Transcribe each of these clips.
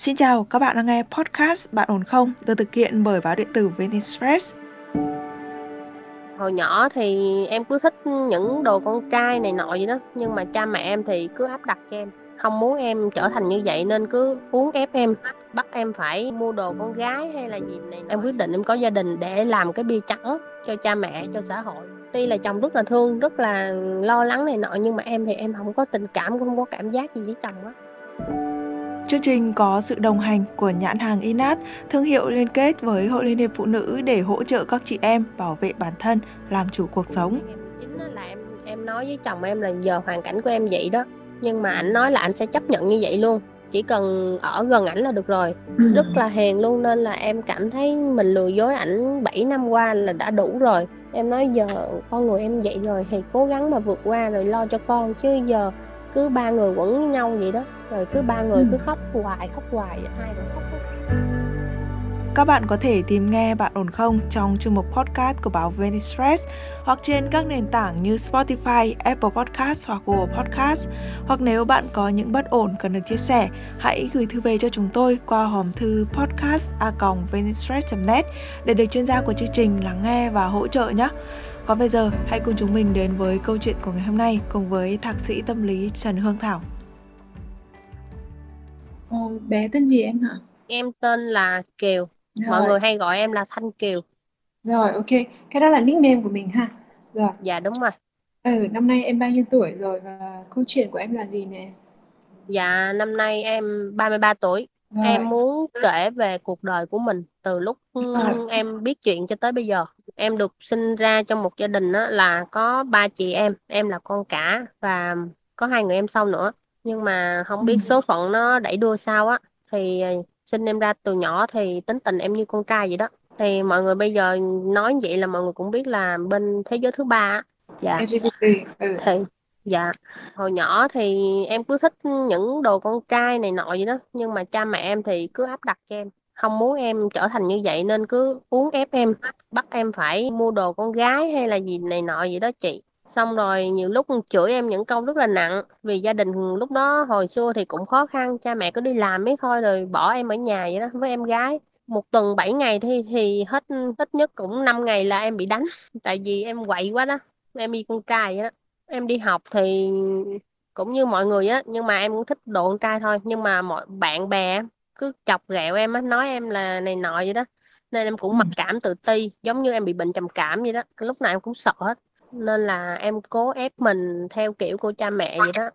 Xin chào, các bạn đang nghe podcast Bạn ổn không? được thực hiện bởi báo điện tử Venice Hồi nhỏ thì em cứ thích những đồ con trai này nọ gì đó, nhưng mà cha mẹ em thì cứ áp đặt cho em, không muốn em trở thành như vậy nên cứ uống ép em, bắt em phải mua đồ con gái hay là gì này. Em quyết định em có gia đình để làm cái bia trắng cho cha mẹ, cho xã hội. Tuy là chồng rất là thương, rất là lo lắng này nọ nhưng mà em thì em không có tình cảm, không có cảm giác gì với chồng á. Chương trình có sự đồng hành của nhãn hàng Inat, thương hiệu liên kết với Hội Liên hiệp Phụ nữ để hỗ trợ các chị em bảo vệ bản thân, làm chủ cuộc sống. Chính là em em nói với chồng em là giờ hoàn cảnh của em vậy đó, nhưng mà anh nói là anh sẽ chấp nhận như vậy luôn. Chỉ cần ở gần ảnh là được rồi. Ừ. rất là hiền luôn nên là em cảm thấy mình lừa dối ảnh 7 năm qua là đã đủ rồi. Em nói giờ con người em vậy rồi thì cố gắng mà vượt qua rồi lo cho con. Chứ giờ cứ ba người quẩn với nhau vậy đó rồi cứ ba người cứ khóc hoài khóc hoài hai cũng khóc các bạn có thể tìm nghe Bạn ổn không trong chương mục podcast của báo Venice Stress hoặc trên các nền tảng như Spotify, Apple Podcast hoặc Google Podcast. Hoặc nếu bạn có những bất ổn cần được chia sẻ, hãy gửi thư về cho chúng tôi qua hòm thư podcast net để được chuyên gia của chương trình lắng nghe và hỗ trợ nhé. Còn bây giờ, hãy cùng chúng mình đến với câu chuyện của ngày hôm nay cùng với thạc sĩ tâm lý Trần Hương Thảo. Ồ, bé tên gì em hả? Em tên là Kiều. Mọi người hay gọi em là Thanh Kiều. Rồi, ok. Cái đó là nickname của mình ha. Rồi. Dạ đúng rồi. Ừ, năm nay em bao nhiêu tuổi rồi và câu chuyện của em là gì nè? Dạ, năm nay em 33 tuổi. Rồi. Em muốn kể về cuộc đời của mình từ lúc Rồi. em biết chuyện cho tới bây giờ. Em được sinh ra trong một gia đình đó là có ba chị em, em là con cả và có hai người em sau nữa. Nhưng mà không biết ừ. số phận nó đẩy đua sao á thì sinh em ra từ nhỏ thì tính tình em như con trai vậy đó thì mọi người bây giờ nói vậy là mọi người cũng biết là bên thế giới thứ ba dạ LGBT ừ. thì dạ. Hồi nhỏ thì em cứ thích những đồ con trai này nọ vậy đó, nhưng mà cha mẹ em thì cứ áp đặt cho em. Không muốn em trở thành như vậy nên cứ uốn ép em, bắt em phải mua đồ con gái hay là gì này nọ vậy đó chị. Xong rồi nhiều lúc chửi em những câu rất là nặng, vì gia đình lúc đó hồi xưa thì cũng khó khăn, cha mẹ cứ đi làm mấy thôi rồi bỏ em ở nhà vậy đó với em gái. Một tuần 7 ngày thì thì hết, ít nhất cũng 5 ngày là em bị đánh, tại vì em quậy quá đó, em đi con trai vậy đó em đi học thì cũng như mọi người á nhưng mà em cũng thích độ con trai thôi. Nhưng mà mọi bạn bè cứ chọc ghẹo em á nói em là này nọ vậy đó. Nên em cũng mặc cảm tự ti giống như em bị bệnh trầm cảm vậy đó. Lúc nào em cũng sợ hết. Nên là em cố ép mình theo kiểu của cha mẹ vậy đó.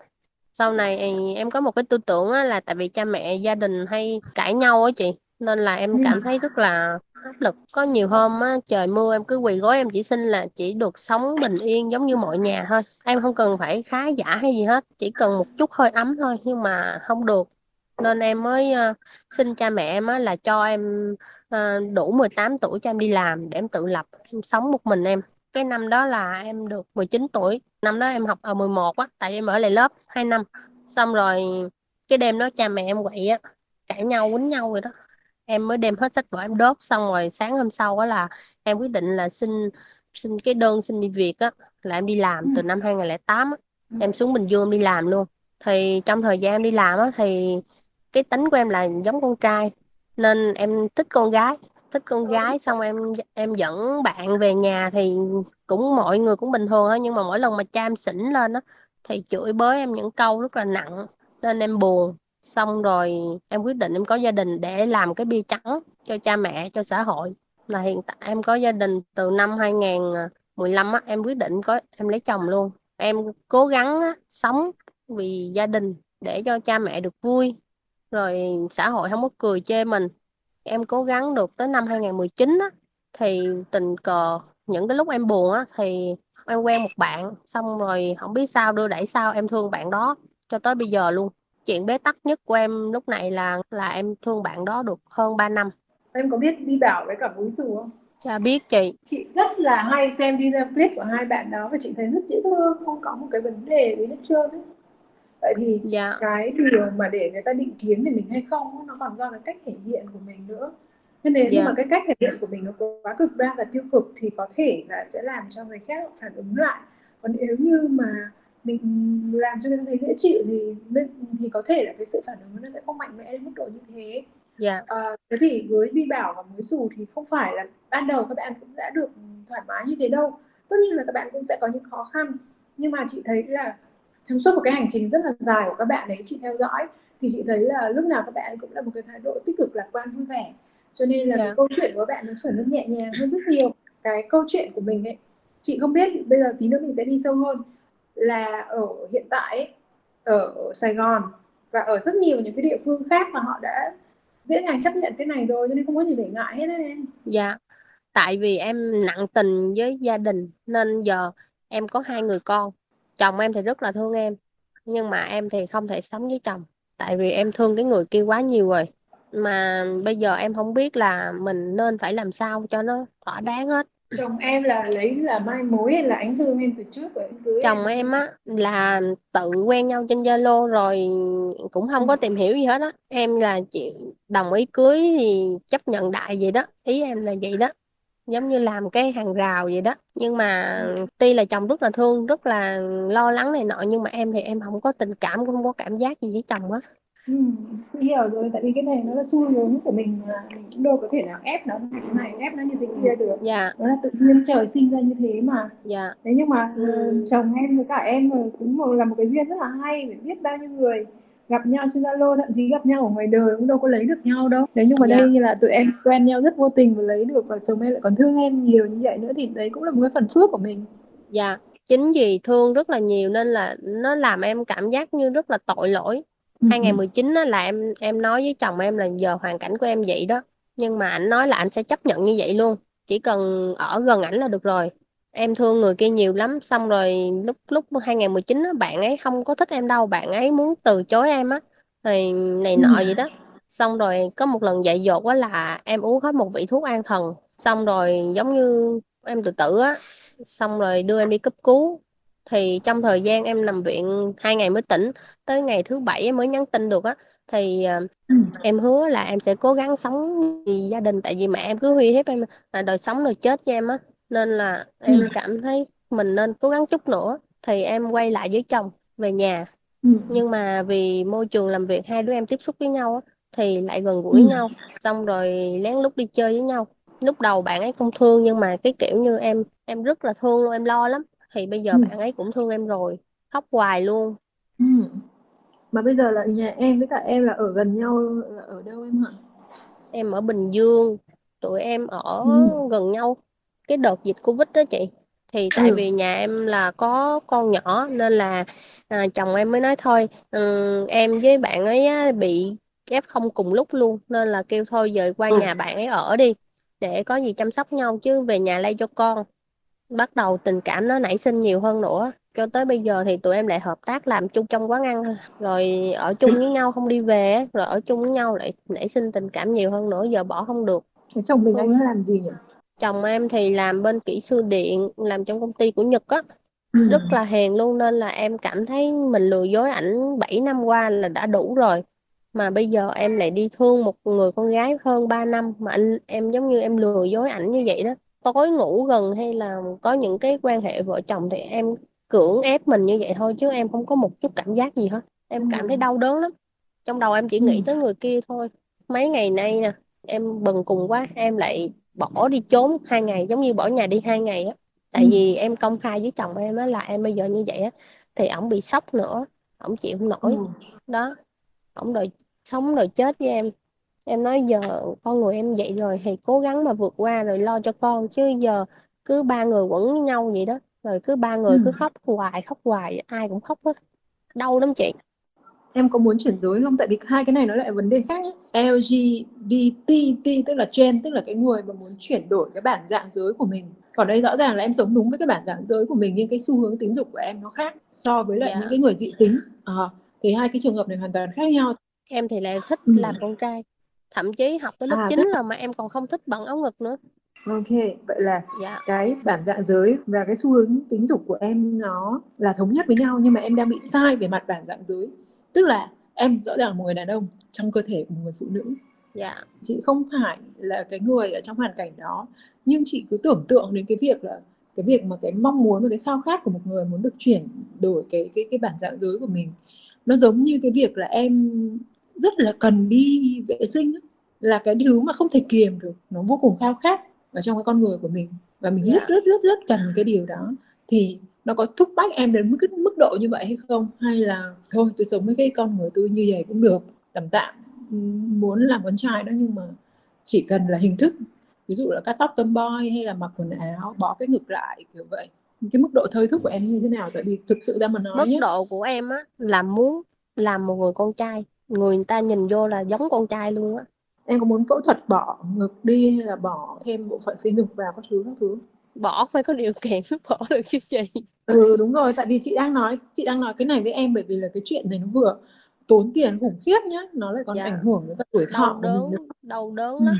Sau này em có một cái tư tưởng á, là tại vì cha mẹ gia đình hay cãi nhau á chị. Nên là em cảm thấy rất là áp lực có nhiều hôm á, trời mưa em cứ quỳ gối em chỉ xin là chỉ được sống bình yên giống như mọi nhà thôi. Em không cần phải khá giả hay gì hết chỉ cần một chút hơi ấm thôi nhưng mà không được. Nên em mới uh, xin cha mẹ em á, là cho em uh, đủ 18 tuổi cho em đi làm để em tự lập em sống một mình em. Cái năm đó là em được 19 tuổi năm đó em học ở 11 á tại em ở lại lớp 2 năm. Xong rồi cái đêm đó cha mẹ em quậy á cãi nhau quýnh nhau rồi đó em mới đem hết sách vở em đốt xong rồi sáng hôm sau á là em quyết định là xin xin cái đơn xin đi việc á là em đi làm từ năm 2008 á. Em xuống Bình Dương đi làm luôn. Thì trong thời gian em đi làm á thì cái tính của em là giống con trai nên em thích con gái thích con gái. xong em em dẫn bạn về nhà thì cũng mọi người cũng bình thường thôi nhưng mà mỗi lần mà cha em xỉn lên á thì chửi bới em những câu rất là nặng nên em buồn xong rồi em quyết định em có gia đình để làm cái bia trắng cho cha mẹ cho xã hội. Là hiện tại em có gia đình từ năm 2015 á em quyết định có em lấy chồng luôn. Em cố gắng á, sống vì gia đình để cho cha mẹ được vui. Rồi xã hội không có cười chê mình. Em cố gắng được tới năm 2019 á thì tình cờ những cái lúc em buồn á thì em quen một bạn. Xong rồi không biết sao đưa đẩy sao em thương bạn đó cho tới bây giờ luôn chuyện bế tắc nhất của em lúc này là là em thương bạn đó được hơn 3 năm em có biết đi bảo với cả búi xù không Dạ biết chị. Chị rất là hay xem video clip của hai bạn đó và chị thấy rất dễ thương, không có một cái vấn đề gì hết trơn ấy vậy thì dạ. cái điều mà để người ta định kiến về mình hay không nó còn do cái cách thể hiện của mình nữa nên nếu dạ. mà cái cách thể hiện của mình nó quá cực đoan và tiêu cực thì có thể là sẽ làm cho người khác phản ứng lại còn nếu như mà mình làm cho người ta thấy dễ chịu thì thì có thể là cái sự phản ứng nó sẽ không mạnh mẽ đến mức độ như thế. Dạ. À, thế thì với bi bảo và mới xù thì không phải là ban đầu các bạn cũng đã được thoải mái như thế đâu. Tất nhiên là các bạn cũng sẽ có những khó khăn nhưng mà chị thấy là trong suốt một cái hành trình rất là dài của các bạn ấy chị theo dõi thì chị thấy là lúc nào các bạn cũng là một cái thái độ tích cực lạc quan vui vẻ. Cho nên là yeah. cái dạ. câu chuyện của các bạn nó trở nên nhẹ nhàng hơn rất nhiều. Cái câu chuyện của mình ấy chị không biết bây giờ tí nữa mình sẽ đi sâu hơn là ở hiện tại ấy, ở Sài Gòn và ở rất nhiều những cái địa phương khác mà họ đã dễ dàng chấp nhận cái này rồi cho nên không có gì phải ngại hết đấy dạ. Tại vì em nặng tình với gia đình nên giờ em có hai người con. Chồng em thì rất là thương em nhưng mà em thì không thể sống với chồng. Tại vì em thương cái người kia quá nhiều rồi. Mà bây giờ em không biết là mình nên phải làm sao cho nó thỏa đáng hết chồng em là lấy là mai mối hay là anh thương em? Từ trước rồi anh cưới chồng em. á là tự quen nhau trên Zalo rồi cũng không có tìm hiểu gì hết á. Em là chị đồng ý cưới thì chấp nhận đại vậy đó. Ý em là vậy đó. Giống như làm cái hàng rào vậy đó. Nhưng mà tuy là chồng rất là thương rất là lo lắng này nọ nhưng mà em thì em không có tình cảm cũng không có cảm giác gì với chồng á Ừ, hiểu rồi tại vì cái này nó là xu hướng của mình mà mình cũng đâu có thể nào ép nó như thế này ép nó như thế kia được. Dạ. Nó là tự nhiên trời sinh ra như thế mà. Dạ. Thế nhưng mà ừ. ừ chồng em với cả em cũng là một cái duyên rất là hay phải biết bao nhiêu người gặp nhau trên Zalo thậm chí gặp nhau ở ngoài đời cũng đâu có lấy được nhau đâu. Thế nhưng mà dạ. đây là tụi em quen nhau rất vô tình và lấy được và chồng em lại còn thương em nhiều như vậy nữa thì đấy cũng là một cái phần phước của mình. Dạ. Chính vì thương rất là nhiều nên là nó làm em cảm giác như rất là tội lỗi 2019 á, là em em nói với chồng em là giờ hoàn cảnh của em vậy đó. Nhưng mà anh nói là anh sẽ chấp nhận như vậy luôn. Chỉ cần ở gần ảnh là được rồi. Em thương người kia nhiều lắm. Xong rồi lúc lúc 2019 á, bạn ấy không có thích em đâu. Bạn ấy muốn từ chối em á. Thì này nọ vậy đó. Xong rồi có một lần dạy dột á là em uống hết một vị thuốc an thần. Xong rồi giống như em tự tử á. Xong rồi đưa em đi cấp cứu thì trong thời gian em nằm viện hai ngày mới tỉnh tới ngày thứ bảy em mới nhắn tin được á. Thì uh, em hứa là em sẽ cố gắng sống vì gia đình tại vì mẹ em cứ uy hiếp em là đời sống đời chết cho em á. Nên là em cảm thấy mình nên cố gắng chút nữa. Thì em quay lại với chồng về nhà. Nhưng mà vì môi trường làm việc hai đứa em tiếp xúc với nhau á thì lại gần gũi nhau. Xong rồi lén lút đi chơi với nhau. Lúc đầu bạn ấy không thương nhưng mà cái kiểu như em em rất là thương luôn em lo lắm thì bây giờ ừ. bạn ấy cũng thương em rồi khóc hoài luôn ừ. mà bây giờ là nhà em với cả em là ở gần nhau là ở đâu em hả em ở Bình Dương tụi em ở ừ. gần nhau cái đợt dịch Covid đó chị thì tại ừ. vì nhà em là có con nhỏ nên là à, chồng em mới nói thôi um, em với bạn ấy á, bị ép không cùng lúc luôn nên là kêu thôi dời qua ừ. nhà bạn ấy ở đi để có gì chăm sóc nhau chứ về nhà lây cho con bắt đầu tình cảm nó nảy sinh nhiều hơn nữa. Cho tới bây giờ thì tụi em lại hợp tác làm chung trong quán ăn rồi ở chung với nhau không đi về rồi ở chung với nhau lại nảy sinh tình cảm nhiều hơn nữa giờ bỏ không được. Chồng mình anh làm gì nhỉ? Chồng em thì làm bên kỹ sư điện làm trong công ty của Nhật á. Ừ. rất là hiền luôn nên là em cảm thấy mình lừa dối ảnh 7 năm qua là đã đủ rồi. Mà bây giờ em lại đi thương một người con gái hơn 3 năm mà anh em giống như em lừa dối ảnh như vậy đó tối ngủ gần hay là có những cái quan hệ vợ chồng thì em cưỡng ép mình như vậy thôi chứ em không có một chút cảm giác gì hết. Em cảm thấy đau đớn lắm. Trong đầu em chỉ nghĩ tới người kia thôi. Mấy ngày nay nè em bần cùng quá em lại bỏ đi trốn hai ngày giống như bỏ nhà đi hai ngày á. Tại vì em công khai với chồng em á là em bây giờ như vậy á thì ổng bị sốc nữa ổng chịu không nổi. Đó ổng đòi sống đòi chết với em em nói giờ con người em vậy rồi thì cố gắng mà vượt qua rồi lo cho con chứ giờ cứ ba người quẩn với nhau vậy đó. Rồi cứ ba người cứ khóc hoài khóc hoài ai cũng khóc hết. Đau lắm chị. Em có muốn chuyển giới không? Tại vì hai cái này nó lại vấn đề khác nhé LGBT tức là trend tức là cái người mà muốn chuyển đổi cái bản dạng giới của mình. Còn đây rõ ràng là em sống đúng với cái bản dạng giới của mình nhưng cái xu hướng tính dục của em nó khác so với lại yeah. những cái người dị tính. À, thì hai cái trường hợp này hoàn toàn khác nhau. Em thì lại thích ừ. làm con trai thậm chí học tới lớp à, 9 tức... rồi mà em còn không thích bận áo ngực nữa Ok, vậy là dạ. cái bản dạng giới và cái xu hướng tính dục của em nó là thống nhất với nhau nhưng mà em đang bị sai về mặt bản dạng giới. Tức là em rõ ràng là một người đàn ông trong cơ thể của một người phụ nữ. Dạ. Chị không phải là cái người ở trong hoàn cảnh đó nhưng chị cứ tưởng tượng đến cái việc là cái việc mà cái mong muốn và cái khao khát của một người muốn được chuyển đổi cái cái cái bản dạng dối của mình nó giống như cái việc là em rất là cần đi vệ sinh là cái thứ mà không thể kiềm được nó vô cùng khao khát ở trong cái con người của mình. Và mình yeah. rất rất rất rất cần cái điều đó. Thì nó có thúc bách em đến mức mức độ như vậy hay không? Hay là thôi tôi sống với cái con người tôi như vậy cũng được tầm tạm muốn làm con trai đó nhưng mà chỉ cần là hình thức ví dụ là cắt tóc tomboy hay là mặc quần áo bỏ cái ngực lại kiểu vậy. Cái mức độ thôi thúc của em như thế nào? Tại vì thực sự ra mà nói mức độ của em á là muốn làm một người con trai người ta nhìn vô là giống con trai luôn á. Em có muốn phẫu thuật bỏ ngực đi hay là bỏ thêm bộ phận sinh dục vào các thứ các thứ? Bỏ phải có điều kiện bỏ được chứ chị ừ đúng rồi tại vì chị đang nói chị đang nói cái này với em bởi vì là cái chuyện này nó vừa tốn tiền khủng khiếp nhá nó lại còn dạ. ảnh hưởng đến các tuổi thọ đau đớn đau đớn lắm.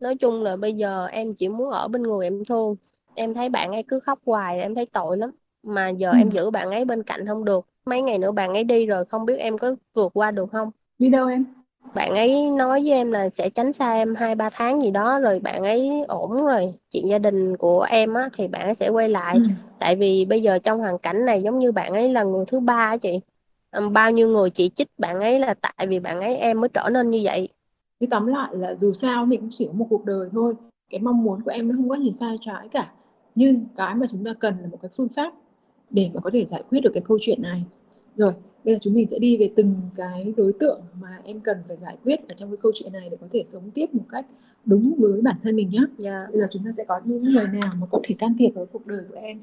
Nói chung là bây giờ em chỉ muốn ở bên người em thương em thấy bạn ấy cứ khóc hoài em thấy tội lắm. Mà giờ ừ. em giữ bạn ấy bên cạnh không được. Mấy ngày nữa bạn ấy đi rồi không biết em có vượt qua được không đi đâu em? Bạn ấy nói với em là sẽ tránh xa em hai ba tháng gì đó rồi bạn ấy ổn rồi. Chuyện gia đình của em á thì bạn ấy sẽ quay lại. Ừ. tại vì bây giờ trong hoàn cảnh này giống như bạn ấy là người thứ ba chị. Bao nhiêu người chỉ trích bạn ấy là tại vì bạn ấy em mới trở nên như vậy. Cái tóm lại là dù sao mình cũng chỉ có một cuộc đời thôi. Cái mong muốn của em nó không có gì sai trái cả. Nhưng cái mà chúng ta cần là một cái phương pháp để mà có thể giải quyết được cái câu chuyện này. Rồi bây giờ chúng mình sẽ đi về từng cái đối tượng mà em cần phải giải quyết ở trong cái câu chuyện này để có thể sống tiếp một cách đúng với bản thân mình nhé. Yeah. Dạ. Bây giờ chúng ta sẽ có những người nào mà có thể can thiệp vào cuộc đời của em.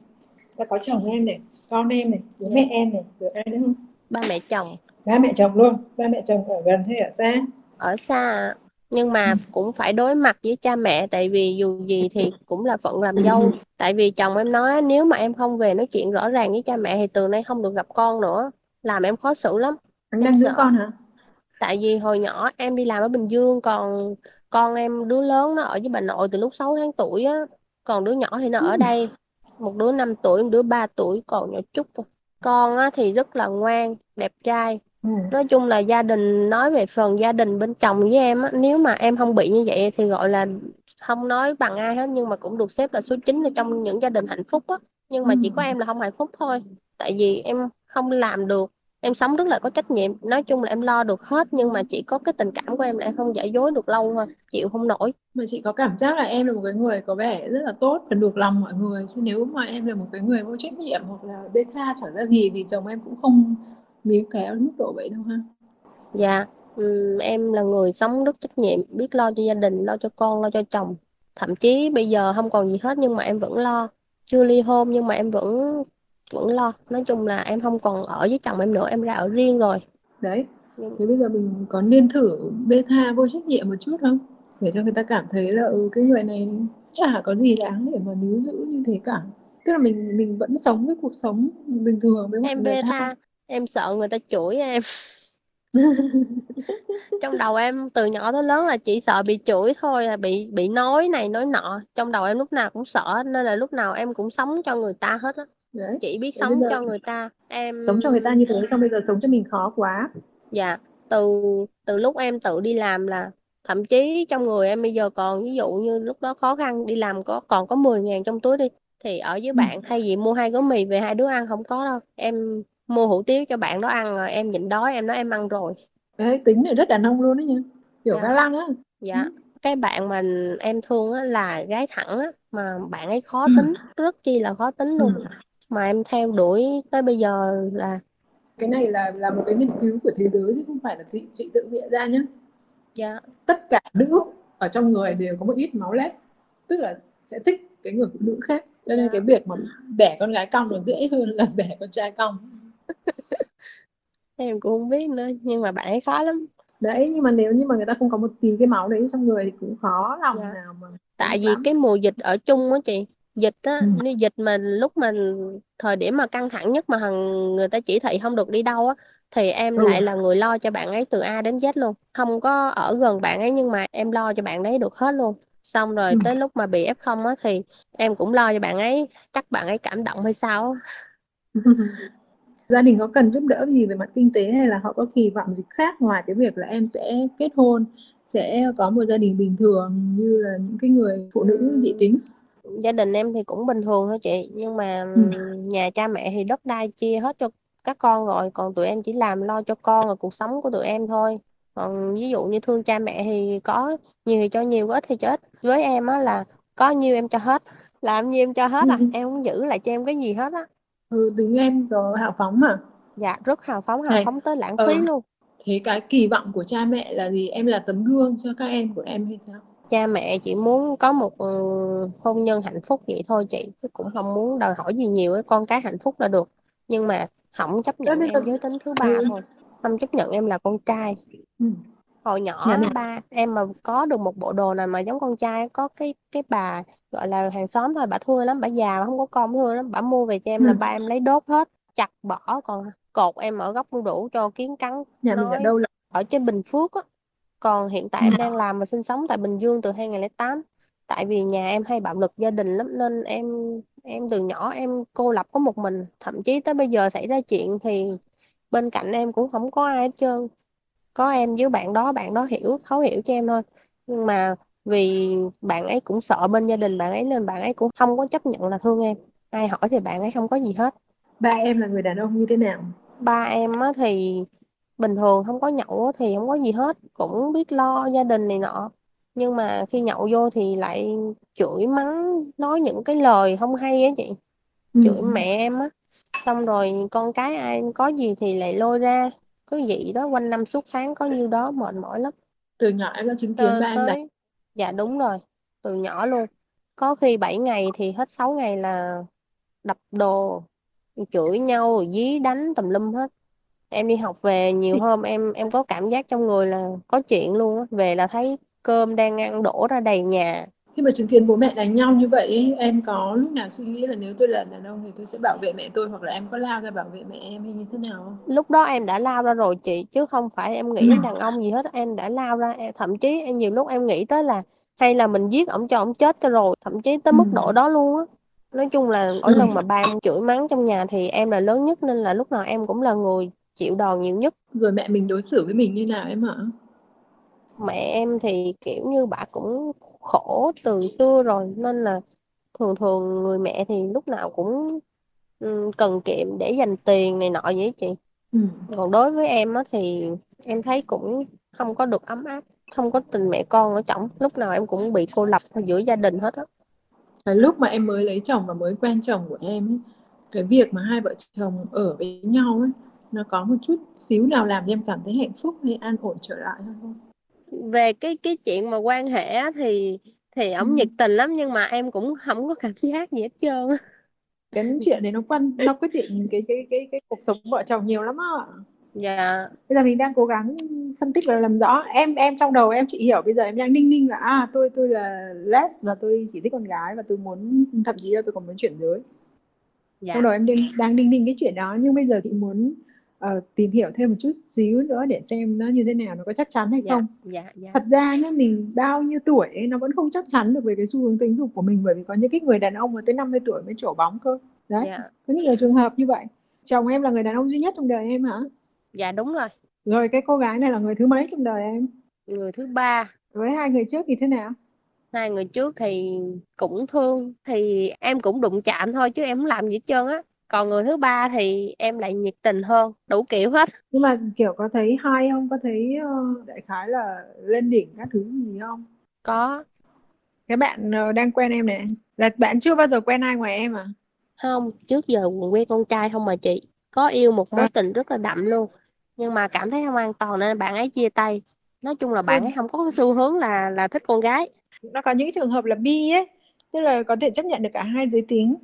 Ta có chồng em này, con em này, bố yeah. Dạ. mẹ em này, rồi ai nữa không? Ba mẹ chồng. Ba mẹ chồng luôn. Ba mẹ chồng ở gần hay ở xa? Ở xa nhưng mà cũng phải đối mặt với cha mẹ tại vì dù gì thì cũng là phận làm dâu tại vì chồng em nói nếu mà em không về nói chuyện rõ ràng với cha mẹ thì từ nay không được gặp con nữa làm em khó xử lắm. Anh đang giữ con hả? Tại vì hồi nhỏ em đi làm ở Bình Dương còn con em đứa lớn nó ở với bà nội từ lúc 6 tháng tuổi á. Còn đứa nhỏ thì nó ở ừ. đây một đứa 5 tuổi một đứa 3 tuổi còn nhỏ chút thôi. Con á thì rất là ngoan đẹp trai. Ừ. nói chung là gia đình nói về phần gia đình bên chồng với em á nếu mà em không bị như vậy thì gọi là không nói bằng ai hết nhưng mà cũng được xếp là số 9 ở trong những gia đình hạnh phúc á. Nhưng mà ừ. chỉ có em là không hạnh phúc thôi tại vì em không làm được em sống rất là có trách nhiệm. Nói chung là em lo được hết nhưng mà chỉ có cái tình cảm của em là em không giả dối được lâu thôi chịu không nổi. Mà chị có cảm giác là em là một cái người có vẻ rất là tốt và được lòng mọi người chứ nếu mà em là một cái người vô trách nhiệm hoặc là bê tha trở ra gì thì chồng em cũng không níu kéo mức độ vậy đâu ha? Dạ um, em là người sống rất trách nhiệm biết lo cho gia đình lo cho con lo cho chồng. Thậm chí bây giờ không còn gì hết nhưng mà em vẫn lo. Chưa ly hôn nhưng mà em vẫn vẫn lo. Nói chung là em không còn ở với chồng em nữa em ra ở riêng rồi. Đấy. Thế bây giờ mình có nên thử bê tha vô trách nhiệm một chút không? Để cho người ta cảm thấy là ừ cái người này chả có gì đáng để mà níu giữ như thế cả. Tức là mình mình vẫn sống với cuộc sống bình thường với một em bê tha. em sợ người ta chửi em. Trong đầu em từ nhỏ tới lớn là chỉ sợ bị chửi thôi bị bị nói này nói nọ. Trong đầu em lúc nào cũng sợ nên là lúc nào em cũng sống cho người ta hết á Đấy. Chị biết sống giờ... cho người ta. Em sống cho người ta như thế xong bây giờ sống cho mình khó quá. Dạ, từ từ lúc em tự đi làm là thậm chí trong người em bây giờ còn ví dụ như lúc đó khó khăn đi làm có còn có 10 ngàn trong túi đi thì ở với ừ. bạn thay vì mua hai gói mì về hai đứa ăn không có đâu em mua hủ tiếu cho bạn đó ăn rồi em nhịn đói em nói em ăn rồi Ê, tính này rất đàn ông luôn đó nha kiểu dạ. lăng á dạ ừ. cái bạn mà em thương á là gái thẳng á mà bạn ấy khó ừ. tính rất chi là khó tính luôn ừ mà em theo đuổi tới bây giờ là cái này là là một cái nghiên cứu của thế giới chứ không phải là chị chị tự viện ra nhé dạ. tất cả nữ ở trong người đều có một ít máu less tức là sẽ thích cái người phụ nữ khác cho nên dạ. cái việc mà bẻ con gái cong còn dễ hơn là bẻ con trai cong em cũng không biết nữa nhưng mà bạn ấy khó lắm đấy nhưng mà nếu như mà người ta không có một tí cái máu đấy trong người thì cũng khó lòng dạ. nào mà tại vì lắm. cái mùa dịch ở chung á chị dịch á ừ. dịch mà lúc mà thời điểm mà căng thẳng nhất mà hằng người ta chỉ thị không được đi đâu á thì em ừ. lại là người lo cho bạn ấy từ A đến Z luôn không có ở gần bạn ấy nhưng mà em lo cho bạn ấy được hết luôn xong rồi ừ. tới lúc mà bị F0 á thì em cũng lo cho bạn ấy chắc bạn ấy cảm động hay sao gia đình có cần giúp đỡ gì về mặt kinh tế hay là họ có kỳ vọng gì khác ngoài cái việc là em sẽ kết hôn sẽ có một gia đình bình thường như là những cái người phụ nữ dị tính gia đình em thì cũng bình thường thôi chị nhưng mà ừ. nhà cha mẹ thì đất đai chia hết cho các con rồi còn tụi em chỉ làm lo cho con và cuộc sống của tụi em thôi. Còn ví dụ như thương cha mẹ thì có nhiều thì cho nhiều có ít thì cho ít. Với em á là có nhiêu em cho hết làm nhiêu em cho hết à em không giữ lại cho em cái gì hết á. Ừ tính em có hào phóng mà. Dạ rất hào phóng hào Này, phóng tới lãng phí ừ. luôn. thế cái kỳ vọng của cha mẹ là gì? Em là tấm gương cho các em của em hay sao cha mẹ chỉ muốn có một ừ, hôn nhân hạnh phúc vậy thôi chị chứ cũng không muốn đòi hỏi gì nhiều với con cái hạnh phúc là được nhưng mà không chấp nhận em giới tính thứ ba ừ. thôi không chấp nhận em là con trai ừ. hồi nhỏ dạ, ba em mà có được một bộ đồ nào mà giống con trai có cái cái bà gọi là hàng xóm thôi bà thương lắm bà già không có con thương lắm bà mua về cho em ừ. là ba em lấy đốt hết chặt bỏ còn cột em ở góc đu đủ cho kiến cắn nhà nói, mình ở đâu là ở trên Bình Phước á còn hiện tại em đang làm và sinh sống tại Bình Dương từ 2008 tại vì nhà em hay bạo lực gia đình lắm nên em em từ nhỏ em cô lập có một mình. Thậm chí tới bây giờ xảy ra chuyện thì bên cạnh em cũng không có ai hết trơn. Có em với bạn đó bạn đó hiểu thấu hiểu cho em thôi. Nhưng mà vì bạn ấy cũng sợ bên gia đình bạn ấy nên bạn ấy cũng không có chấp nhận là thương em. Ai hỏi thì bạn ấy không có gì hết. Ba em là người đàn ông như thế nào? Ba em á thì bình thường không có nhậu thì không có gì hết cũng biết lo gia đình này nọ. Nhưng mà khi nhậu vô thì lại chửi mắng nói những cái lời không hay á chị. Ừ. chửi mẹ em á. Xong rồi con cái ai có gì thì lại lôi ra. Cứ vậy đó quanh năm suốt tháng có nhiêu đó mệt mỏi lắm. Từ nhỏ em đã chứng kiến ba em đánh dạ đúng rồi từ nhỏ luôn. Có khi 7 ngày thì hết 6 ngày là đập đồ chửi nhau dí đánh tùm lum hết em đi học về nhiều hôm em em có cảm giác trong người là có chuyện luôn á về là thấy cơm đang ăn đổ ra đầy nhà. Khi mà chứng kiến bố mẹ đánh nhau như vậy em có lúc nào suy nghĩ là nếu tôi là đàn ông thì tôi sẽ bảo vệ mẹ tôi hoặc là em có lao ra bảo vệ mẹ em hay như thế nào không? lúc đó em đã lao ra rồi chị chứ không phải em nghĩ đến đàn ông gì hết em đã lao ra thậm chí em nhiều lúc em nghĩ tới là hay là mình giết ổng cho ổng chết cho rồi thậm chí tới mức độ đó luôn á. Nói chung là mỗi lần mà ba em chửi mắng trong nhà thì em là lớn nhất nên là lúc nào em cũng là người chịu đòn nhiều nhất. Rồi mẹ mình đối xử với mình như nào em ạ? Mẹ em thì kiểu như bà cũng khổ từ xưa rồi nên là thường thường người mẹ thì lúc nào cũng cần kiệm để dành tiền này nọ vậy chị. Ừ. còn đối với em á thì em thấy cũng không có được ấm áp không có tình mẹ con ở chồng lúc nào em cũng bị cô lập giữa gia đình hết á. Lúc mà em mới lấy chồng và mới quen chồng của em ấy, cái việc mà hai vợ chồng ở với nhau ấy nó có một chút xíu nào làm cho em cảm thấy hạnh phúc hay an ổn trở lại hay không? Về cái cái chuyện mà quan hệ thì thì ổng ừ. nhiệt tình lắm nhưng mà em cũng không có cảm giác gì hết trơn cái chuyện này nó quan nó quyết định cái cái cái cái cuộc sống vợ chồng nhiều lắm á. Dạ. Bây giờ mình đang cố gắng phân tích và làm rõ. Em em trong đầu em chị hiểu bây giờ em đang ninh ninh là à tôi tôi là les và tôi chỉ thích con gái và tôi muốn thậm chí là tôi còn muốn chuyển giới. Dạ. trong đầu em đang đang đinh ninh cái chuyện đó nhưng bây giờ chị muốn uh, tìm hiểu thêm một chút xíu nữa để xem nó như thế nào nó có chắc chắn hay dạ, không. dạ, dạ. thật ra nhá mình bao nhiêu tuổi ấy, nó vẫn không chắc chắn được về cái xu hướng tính dục của mình bởi vì có những cái người đàn ông mà tới 50 tuổi mới trổ bóng cơ. Đấy dạ. có những trường hợp như vậy. Chồng em là người đàn ông duy nhất trong đời em hả? Dạ đúng rồi. Rồi cái cô gái này là người thứ mấy trong đời em? Người thứ ba. Với hai người trước thì thế nào? Hai người trước thì cũng thương thì em cũng đụng chạm thôi chứ em không làm gì hết trơn á còn người thứ ba thì em lại nhiệt tình hơn đủ kiểu hết. Nhưng mà kiểu có thấy hay không? Có thấy uh, đại khái là lên đỉnh các thứ gì không? Có. Cái bạn uh, đang quen em này. Là bạn chưa bao giờ quen ai ngoài em à? Không trước giờ quen con trai không mà chị. Có yêu một mối tình rất là đậm luôn. Nhưng mà cảm thấy không an toàn nên bạn ấy chia tay. Nói chung là bạn ấy không có xu hướng là là thích con gái. Nó có những trường hợp là bi ấy. Tức là có thể chấp nhận được cả hai giới tính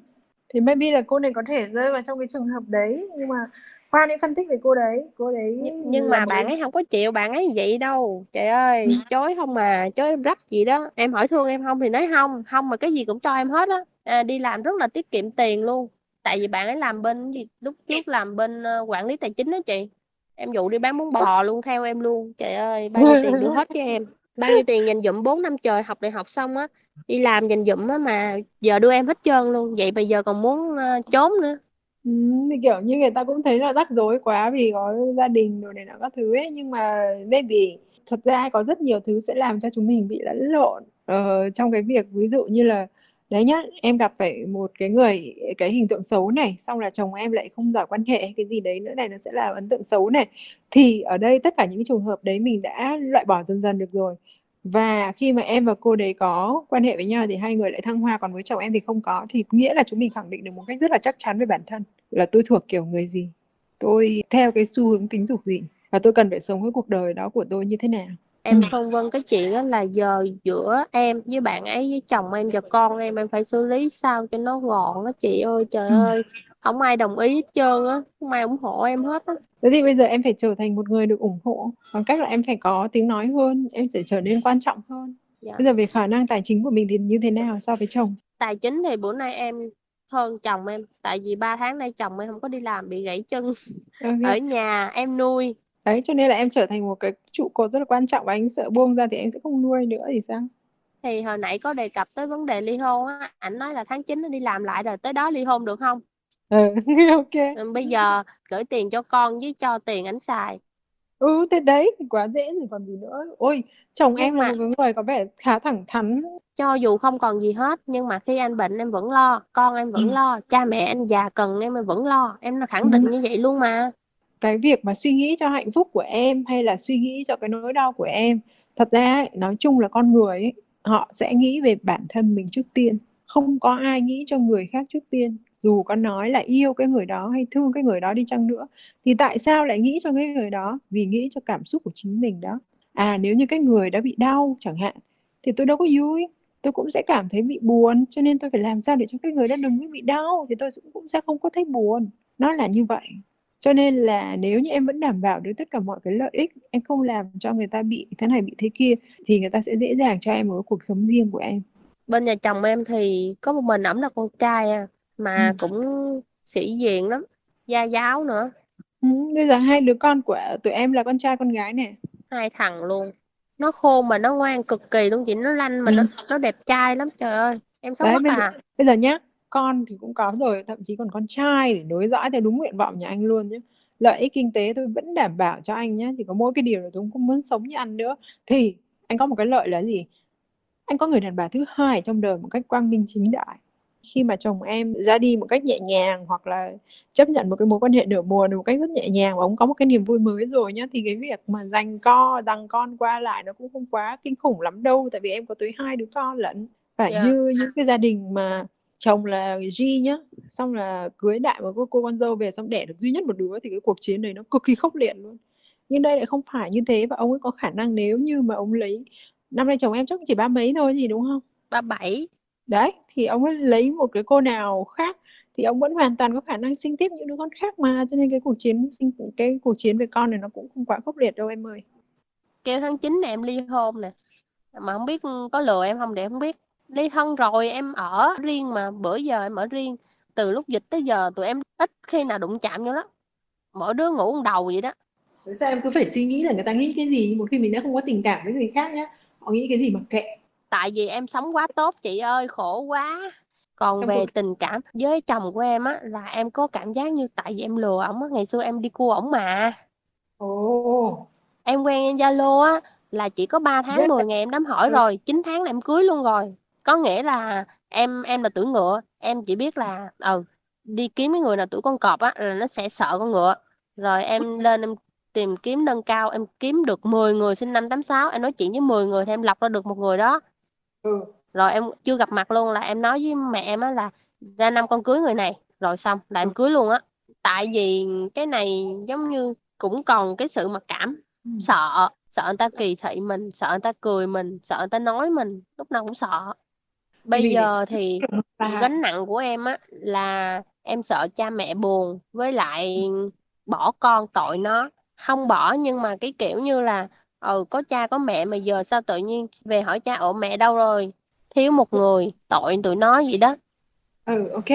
thì maybe là cô này có thể rơi vào trong cái trường hợp đấy nhưng mà khoan đi phân tích về cô đấy cô đấy nhưng, nhưng mà bạn ấy không có chịu bạn ấy vậy đâu. Trời ơi ừ. chối không mà chối rắc gì đó. Em hỏi thương em không thì nói không không mà cái gì cũng cho em hết á. À, đi làm rất là tiết kiệm tiền luôn. Tại vì bạn ấy làm bên gì lúc trước làm bên uh, quản lý tài chính đó chị. Em dụ đi bán bún bò luôn theo em luôn. Trời ơi bao nhiêu tiền đưa hết cho em bao nhiêu tiền dành dụm 4 năm trời học đại học xong á đi làm dành dụm á mà giờ đưa em hết trơn luôn. Vậy bây giờ còn muốn uh, trốn nữa. Ừ, thì kiểu như người ta cũng thấy là rắc rối quá vì có gia đình rồi này nọ các thứ ấy. Nhưng mà maybe thật ra có rất nhiều thứ sẽ làm cho chúng mình bị lẫn lộn ờ, trong cái việc ví dụ như là đấy nhá, em gặp phải một cái người, cái hình tượng xấu này, xong là chồng em lại không giỏi quan hệ hay cái gì đấy nữa này, nó sẽ là ấn tượng xấu này. Thì ở đây tất cả những cái trường hợp đấy mình đã loại bỏ dần dần được rồi. Và khi mà em và cô đấy có quan hệ với nhau thì hai người lại thăng hoa, còn với chồng em thì không có. Thì nghĩa là chúng mình khẳng định được một cách rất là chắc chắn với bản thân, là tôi thuộc kiểu người gì, tôi theo cái xu hướng tính dục gì, và tôi cần phải sống cái cuộc đời đó của tôi như thế nào em phân vân cái chuyện đó là giờ giữa em với bạn ấy với chồng em và con em em phải xử lý sao cho nó gọn đó chị ơi trời ừ. ơi. Không ai đồng ý hết trơn á không ai ủng hộ em hết á. Thế thì bây giờ em phải trở thành một người được ủng hộ. Bằng cách là em phải có tiếng nói hơn em sẽ trở nên quan trọng hơn. Dạ. bây giờ về khả năng tài chính của mình thì như thế nào so với chồng? Tài chính thì bữa nay em hơn chồng em tại vì 3 tháng nay chồng em không có đi làm bị gãy chân. Okay. ở nhà em nuôi đấy cho nên là em trở thành một cái trụ cột rất là quan trọng và anh sợ buông ra thì em sẽ không nuôi nữa thì sao? Thì hồi nãy có đề cập tới vấn đề ly hôn á ảnh nói là tháng 9 nó đi làm lại rồi tới đó ly hôn được không? Ừ ok. Ừ, bây giờ gửi tiền cho con với cho tiền ảnh xài. Ừ thế đấy thì quá dễ rồi còn gì nữa. Ôi chồng nhưng em mà... là một người có vẻ khá thẳng thắn. Cho dù không còn gì hết nhưng mà khi anh bệnh em vẫn lo con em vẫn ừ. lo cha mẹ anh già cần em em vẫn lo. Em khẳng ừ. định ừ. như vậy luôn mà cái việc mà suy nghĩ cho hạnh phúc của em hay là suy nghĩ cho cái nỗi đau của em thật ra ấy, nói chung là con người ấy, họ sẽ nghĩ về bản thân mình trước tiên. Không có ai nghĩ cho người khác trước tiên. Dù có nói là yêu cái người đó hay thương cái người đó đi chăng nữa thì tại sao lại nghĩ cho cái người đó? Vì nghĩ cho cảm xúc của chính mình đó. À nếu như cái người đã bị đau chẳng hạn thì tôi đâu có vui. Tôi cũng sẽ cảm thấy bị buồn cho nên tôi phải làm sao để cho cái người đó đừng bị đau thì tôi cũng sẽ không có thấy buồn. Nó là như vậy cho nên là nếu như em vẫn đảm bảo được tất cả mọi cái lợi ích em không làm cho người ta bị thế này bị thế kia thì người ta sẽ dễ dàng cho em một cái cuộc sống riêng của em bên nhà chồng em thì có một mình ẩm là con trai à mà ừ. cũng sĩ diện lắm gia giáo nữa ừ, bây giờ hai đứa con của tụi em là con trai con gái nè hai thằng luôn nó khôn mà nó ngoan cực kỳ luôn chị nó lanh mà ừ. nó nó đẹp trai lắm trời ơi em sống Đấy, bây, à. bây giờ nhá con thì cũng có rồi thậm chí còn con trai để nối dõi theo đúng nguyện vọng nhà anh luôn nhé. Lợi ích kinh tế tôi vẫn đảm bảo cho anh nhé chỉ có mỗi cái điều là tôi không muốn sống như anh nữa. Thì anh có một cái lợi là gì? Anh có người đàn bà thứ hai trong đời một cách quang minh chính đại. Khi mà chồng em ra đi một cách nhẹ nhàng hoặc là chấp nhận một cái mối quan hệ nửa mùa một cách rất nhẹ nhàng và ông có một cái niềm vui mới rồi nhá thì cái việc mà dành co rằng con qua lại nó cũng không quá kinh khủng lắm đâu tại vì em có tới hai đứa con lận. Phải yeah. như những cái gia đình mà chồng là G nhá xong là cưới đại một cô, cô con dâu về xong đẻ được duy nhất một đứa thì cái cuộc chiến này nó cực kỳ khốc liệt luôn. Nhưng đây lại không phải như thế và ông ấy có khả năng nếu như mà ông lấy năm nay chồng em chắc chỉ ba mấy thôi gì đúng không? Ba bảy. Đấy thì ông ấy lấy một cái cô nào khác thì ông vẫn hoàn toàn có khả năng sinh tiếp những đứa con khác mà cho nên cái cuộc chiến sinh cái cuộc chiến về con này nó cũng không quá khốc liệt đâu em ơi. Kêu tháng 9 này em ly hôn nè. Mà không biết có lừa em không để không biết ly thân rồi em ở riêng mà bữa giờ em ở riêng. Từ lúc dịch tới giờ tụi em ít khi nào đụng chạm nhau lắm. Mỗi đứa ngủ một đầu vậy đó. Sao em cứ phải suy nghĩ là người ta nghĩ cái gì một khi mình đã không có tình cảm với người khác nhá họ nghĩ cái gì mà kệ. Tại vì em sống quá tốt chị ơi khổ quá. Còn em về cũng... tình cảm với chồng của em á là em có cảm giác như tại vì em lừa ổng á ngày xưa em đi cua ổng mà. Ồ. Em quen em zalo á là chỉ có 3 tháng 10 ngày em đám hỏi ừ. rồi 9 tháng là em cưới luôn rồi có nghĩa là em em là tuổi ngựa em chỉ biết là ừ đi kiếm cái người nào tuổi con cọp á là nó sẽ sợ con ngựa. Rồi em lên em tìm kiếm nâng cao em kiếm được 10 người sinh năm 86 em nói chuyện với 10 người thì em lọc ra được một người đó. Ừ. rồi em chưa gặp mặt luôn là em nói với mẹ em á là ra năm con cưới người này. Rồi xong là em cưới luôn á. Tại vì cái này giống như cũng còn cái sự mặc cảm ừ. sợ sợ người ta kỳ thị mình sợ người ta cười mình sợ người ta nói mình lúc nào cũng sợ bây giờ thì gánh nặng của em á là em sợ cha mẹ buồn với lại bỏ con tội nó. Không bỏ nhưng mà cái kiểu như là ừ có cha có mẹ mà giờ sao tự nhiên về hỏi cha ổ mẹ đâu rồi? Thiếu một người tội tụi nó gì đó. Ừ ok.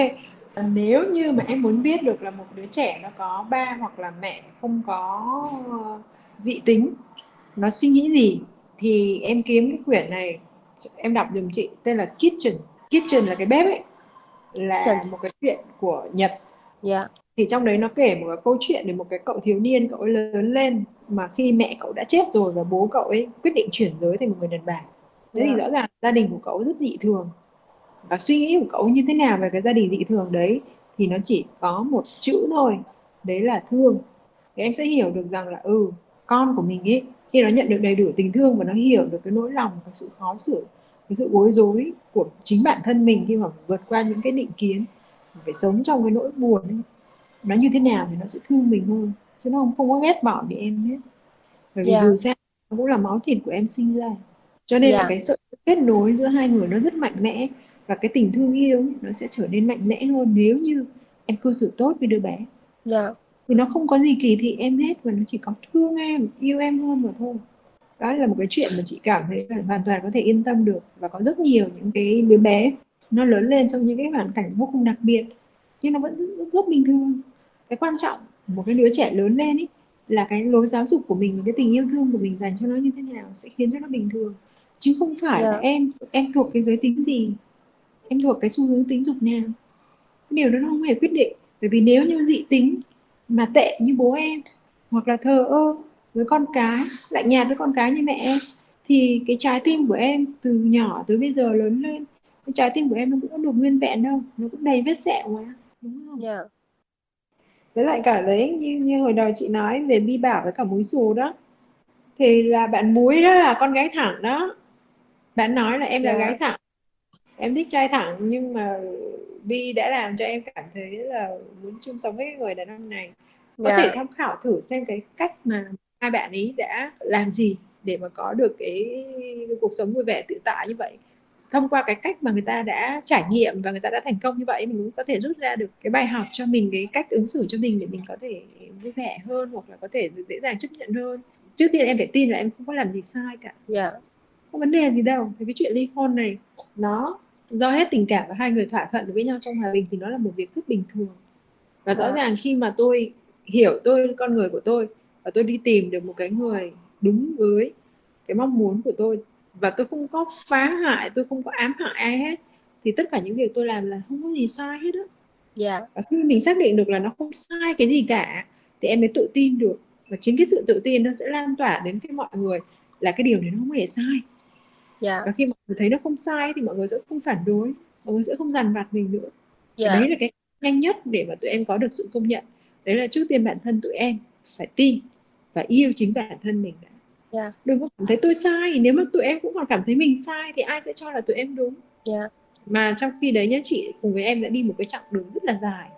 Nếu như mà em muốn biết được là một đứa trẻ nó có ba hoặc là mẹ không có dị tính nó suy nghĩ gì thì em kiếm cái quyển này em đọc giùm chị tên là Kitchen Kitchen là cái bếp ấy là Kitchen. một cái chuyện của Nhật yeah. Dạ. thì trong đấy nó kể một cái câu chuyện về một cái cậu thiếu niên cậu ấy lớn lên mà khi mẹ cậu đã chết rồi và bố cậu ấy quyết định chuyển giới thành một người đàn bà thế yeah. thì dạ. rõ ràng gia đình của cậu rất dị thường và suy nghĩ của cậu như thế nào về cái gia đình dị thường đấy thì nó chỉ có một chữ thôi đấy là thương thì em sẽ hiểu được rằng là ừ con của mình ấy khi nó nhận được đầy đủ tình thương và nó hiểu được cái nỗi lòng cái sự khó xử cái sự bối rối của chính bản thân mình khi mà vượt qua những cái định kiến phải sống trong cái nỗi buồn ấy. nó như thế nào thì nó sẽ thương mình hơn chứ nó không, không có ghét bỏ vì em hết bởi vì yeah. Dạ. dù sao nó cũng là máu thịt của em sinh ra cho nên yeah. là dạ. cái sự kết nối giữa hai người nó rất mạnh mẽ và cái tình thương yêu nó sẽ trở nên mạnh mẽ hơn nếu như em cư xử tốt với đứa bé yeah. Thì nó không có gì kỳ thị em hết và nó chỉ có thương em yêu em hơn mà thôi. Đó là một cái chuyện mà chị cảm thấy là hoàn toàn có thể yên tâm được và có rất nhiều những cái đứa bé nó lớn lên trong những cái hoàn cảnh vô cùng đặc biệt. Nhưng nó vẫn rất, rất bình thường. Cái quan trọng một cái đứa trẻ lớn lên ấy là cái lối giáo dục của mình cái tình yêu thương của mình dành cho nó như thế nào sẽ khiến cho nó bình thường. Chứ không phải yeah. là dạ. em em thuộc cái giới tính gì em thuộc cái xu hướng tính dục nào. Điều đó nó không hề quyết định. Bởi vì nếu như dị tính mà tệ như bố em hoặc là thờ ơ với con cái lạnh nhạt với con cái như mẹ em thì cái trái tim của em từ nhỏ tới bây giờ lớn lên cái trái tim của em nó cũng không được nguyên vẹn đâu nó cũng đầy vết sẹo mà đúng không? Yeah. Dạ. với lại cả đấy như như hồi đầu chị nói về bi bảo với cả múi xù đó thì là bạn múi đó là con gái thẳng đó bạn nói là em yeah. là dạ. gái thẳng em thích trai thẳng nhưng mà bi đã làm cho em cảm thấy là muốn chung sống với người đàn ông này có yeah. thể tham khảo thử xem cái cách mà hai bạn ấy đã làm gì để mà có được cái, cái cuộc sống vui vẻ tự tại như vậy thông qua cái cách mà người ta đã trải nghiệm và người ta đã thành công như vậy mình cũng có thể rút ra được cái bài học cho mình cái cách ứng xử cho mình để mình có thể vui vẻ hơn hoặc là có thể dễ dàng chấp nhận hơn trước tiên em phải tin là em không có làm gì sai cả yeah. Dạ. không vấn đề gì đâu thì cái chuyện ly hôn này nó do hết tình cảm và hai người thỏa thuận với nhau trong hòa bình thì nó là một việc rất bình thường và rõ. Dạ. ràng khi mà tôi hiểu tôi con người của tôi và tôi đi tìm được một cái người đúng với cái mong muốn của tôi và tôi không có phá hại tôi không có ám hại ai hết thì tất cả những việc tôi làm là không có gì sai hết á yeah. Dạ. và khi mình xác định được là nó không sai cái gì cả thì em mới tự tin được và chính cái sự tự tin nó sẽ lan tỏa đến cái mọi người là cái điều này nó không hề sai yeah. Dạ. và khi mọi người thấy nó không sai thì mọi người sẽ không phản đối mọi người sẽ không dằn vặt mình nữa yeah. Dạ. đấy là cái nhanh nhất để mà tụi em có được sự công nhận đấy là trước tiên bản thân tụi em phải tin và yêu chính bản thân mình đã yeah. Dạ. đừng có cảm thấy tôi sai nếu mà tụi em cũng còn cảm thấy mình sai thì ai sẽ cho là tụi em đúng yeah. Mà trong khi đấy nhá chị cùng với em đã đi một cái chặng đường rất là dài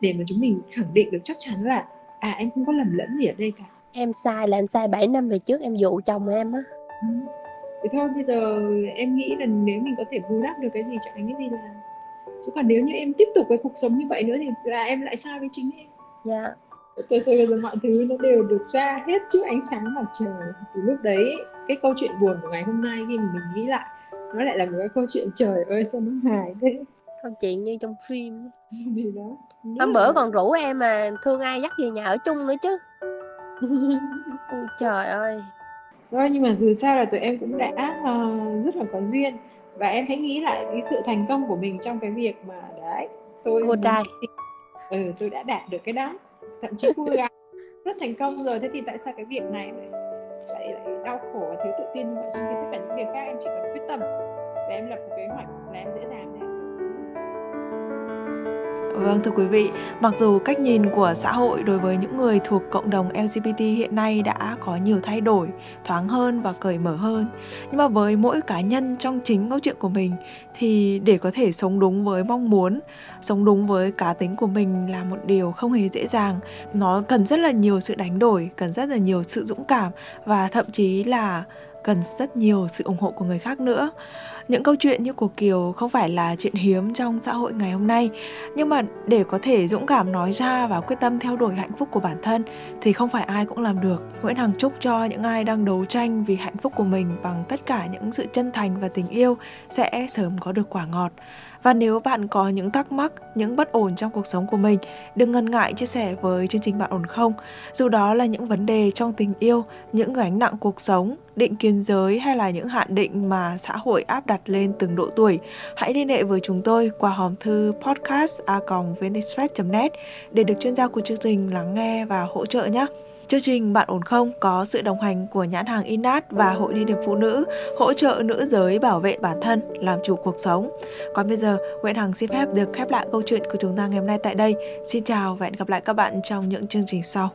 để mà chúng mình khẳng định được chắc chắn là à em không có lầm lẫn gì ở đây cả em sai là em sai 7 năm về trước em dụ chồng em á ừ. Thì thôi bây giờ em nghĩ là nếu mình có thể bù đắp được cái gì cho anh cái gì làm chứ còn nếu như em tiếp tục cái cuộc sống như vậy nữa thì là em lại sai với chính em? Dạ. Yeah từ từ rồi mọi thứ nó đều được ra hết trước ánh sáng mặt trời. Từ lúc đấy cái câu chuyện buồn của ngày hôm nay khi mà mình nghĩ lại nó lại là một cái câu chuyện trời ơi sao nó hài thế? Câu chuyện như trong phim. Gì đó. Hôm bữa còn rủ em mà thương ai dắt về nhà ở chung nữa chứ. Ôi trời ơi Rồi, nhưng mà dù sao là tụi em cũng đã uh, rất là có duyên. Và em hãy nghĩ lại cái sự thành công của mình trong cái việc mà đấy tôi cô trai. Ừ tôi đã đạt được cái đó. Thậm chí cố gắng rất thành công rồi. Thế thì tại sao cái việc này lại lại, lại đau khổ và thiếu tự tin như vậy? Trong khi tất cả những việc khác em chỉ cần quyết tâm và em lập một kế hoạch là em dễ dàng đấy Vâng thưa quý vị, mặc dù cách nhìn của xã hội đối với những người thuộc cộng đồng LGBT hiện nay đã có nhiều thay đổi, thoáng hơn và cởi mở hơn, nhưng mà với mỗi cá nhân trong chính câu chuyện của mình thì để có thể sống đúng với mong muốn, sống đúng với cá tính của mình là một điều không hề dễ dàng. Nó cần rất là nhiều sự đánh đổi, cần rất là nhiều sự dũng cảm và thậm chí là cần rất nhiều sự ủng hộ của người khác nữa những câu chuyện như của Kiều không phải là chuyện hiếm trong xã hội ngày hôm nay. Nhưng mà để có thể dũng cảm nói ra và quyết tâm theo đuổi hạnh phúc của bản thân thì không phải ai cũng làm được. Nguyễn Hằng chúc cho những ai đang đấu tranh vì hạnh phúc của mình bằng tất cả những sự chân thành và tình yêu sẽ sớm có được quả ngọt và nếu bạn có những thắc mắc, những bất ổn trong cuộc sống của mình, đừng ngần ngại chia sẻ với chương trình Bạn ổn không. Dù đó là những vấn đề trong tình yêu, những gánh nặng cuộc sống, định kiến giới hay là những hạn định mà xã hội áp đặt lên từng độ tuổi, hãy liên hệ với chúng tôi qua hòm thư podcast net để được chuyên gia của chương trình lắng nghe và hỗ trợ nhé. Chương trình Bạn ổn không có sự đồng hành của nhãn hàng Inat và Hội Liên hiệp Phụ nữ hỗ trợ nữ giới bảo vệ bản thân, làm chủ cuộc sống. Còn bây giờ, Nguyễn Hằng xin phép được khép lại câu chuyện của chúng ta ngày hôm nay tại đây. Xin chào và hẹn gặp lại các bạn trong những chương trình sau.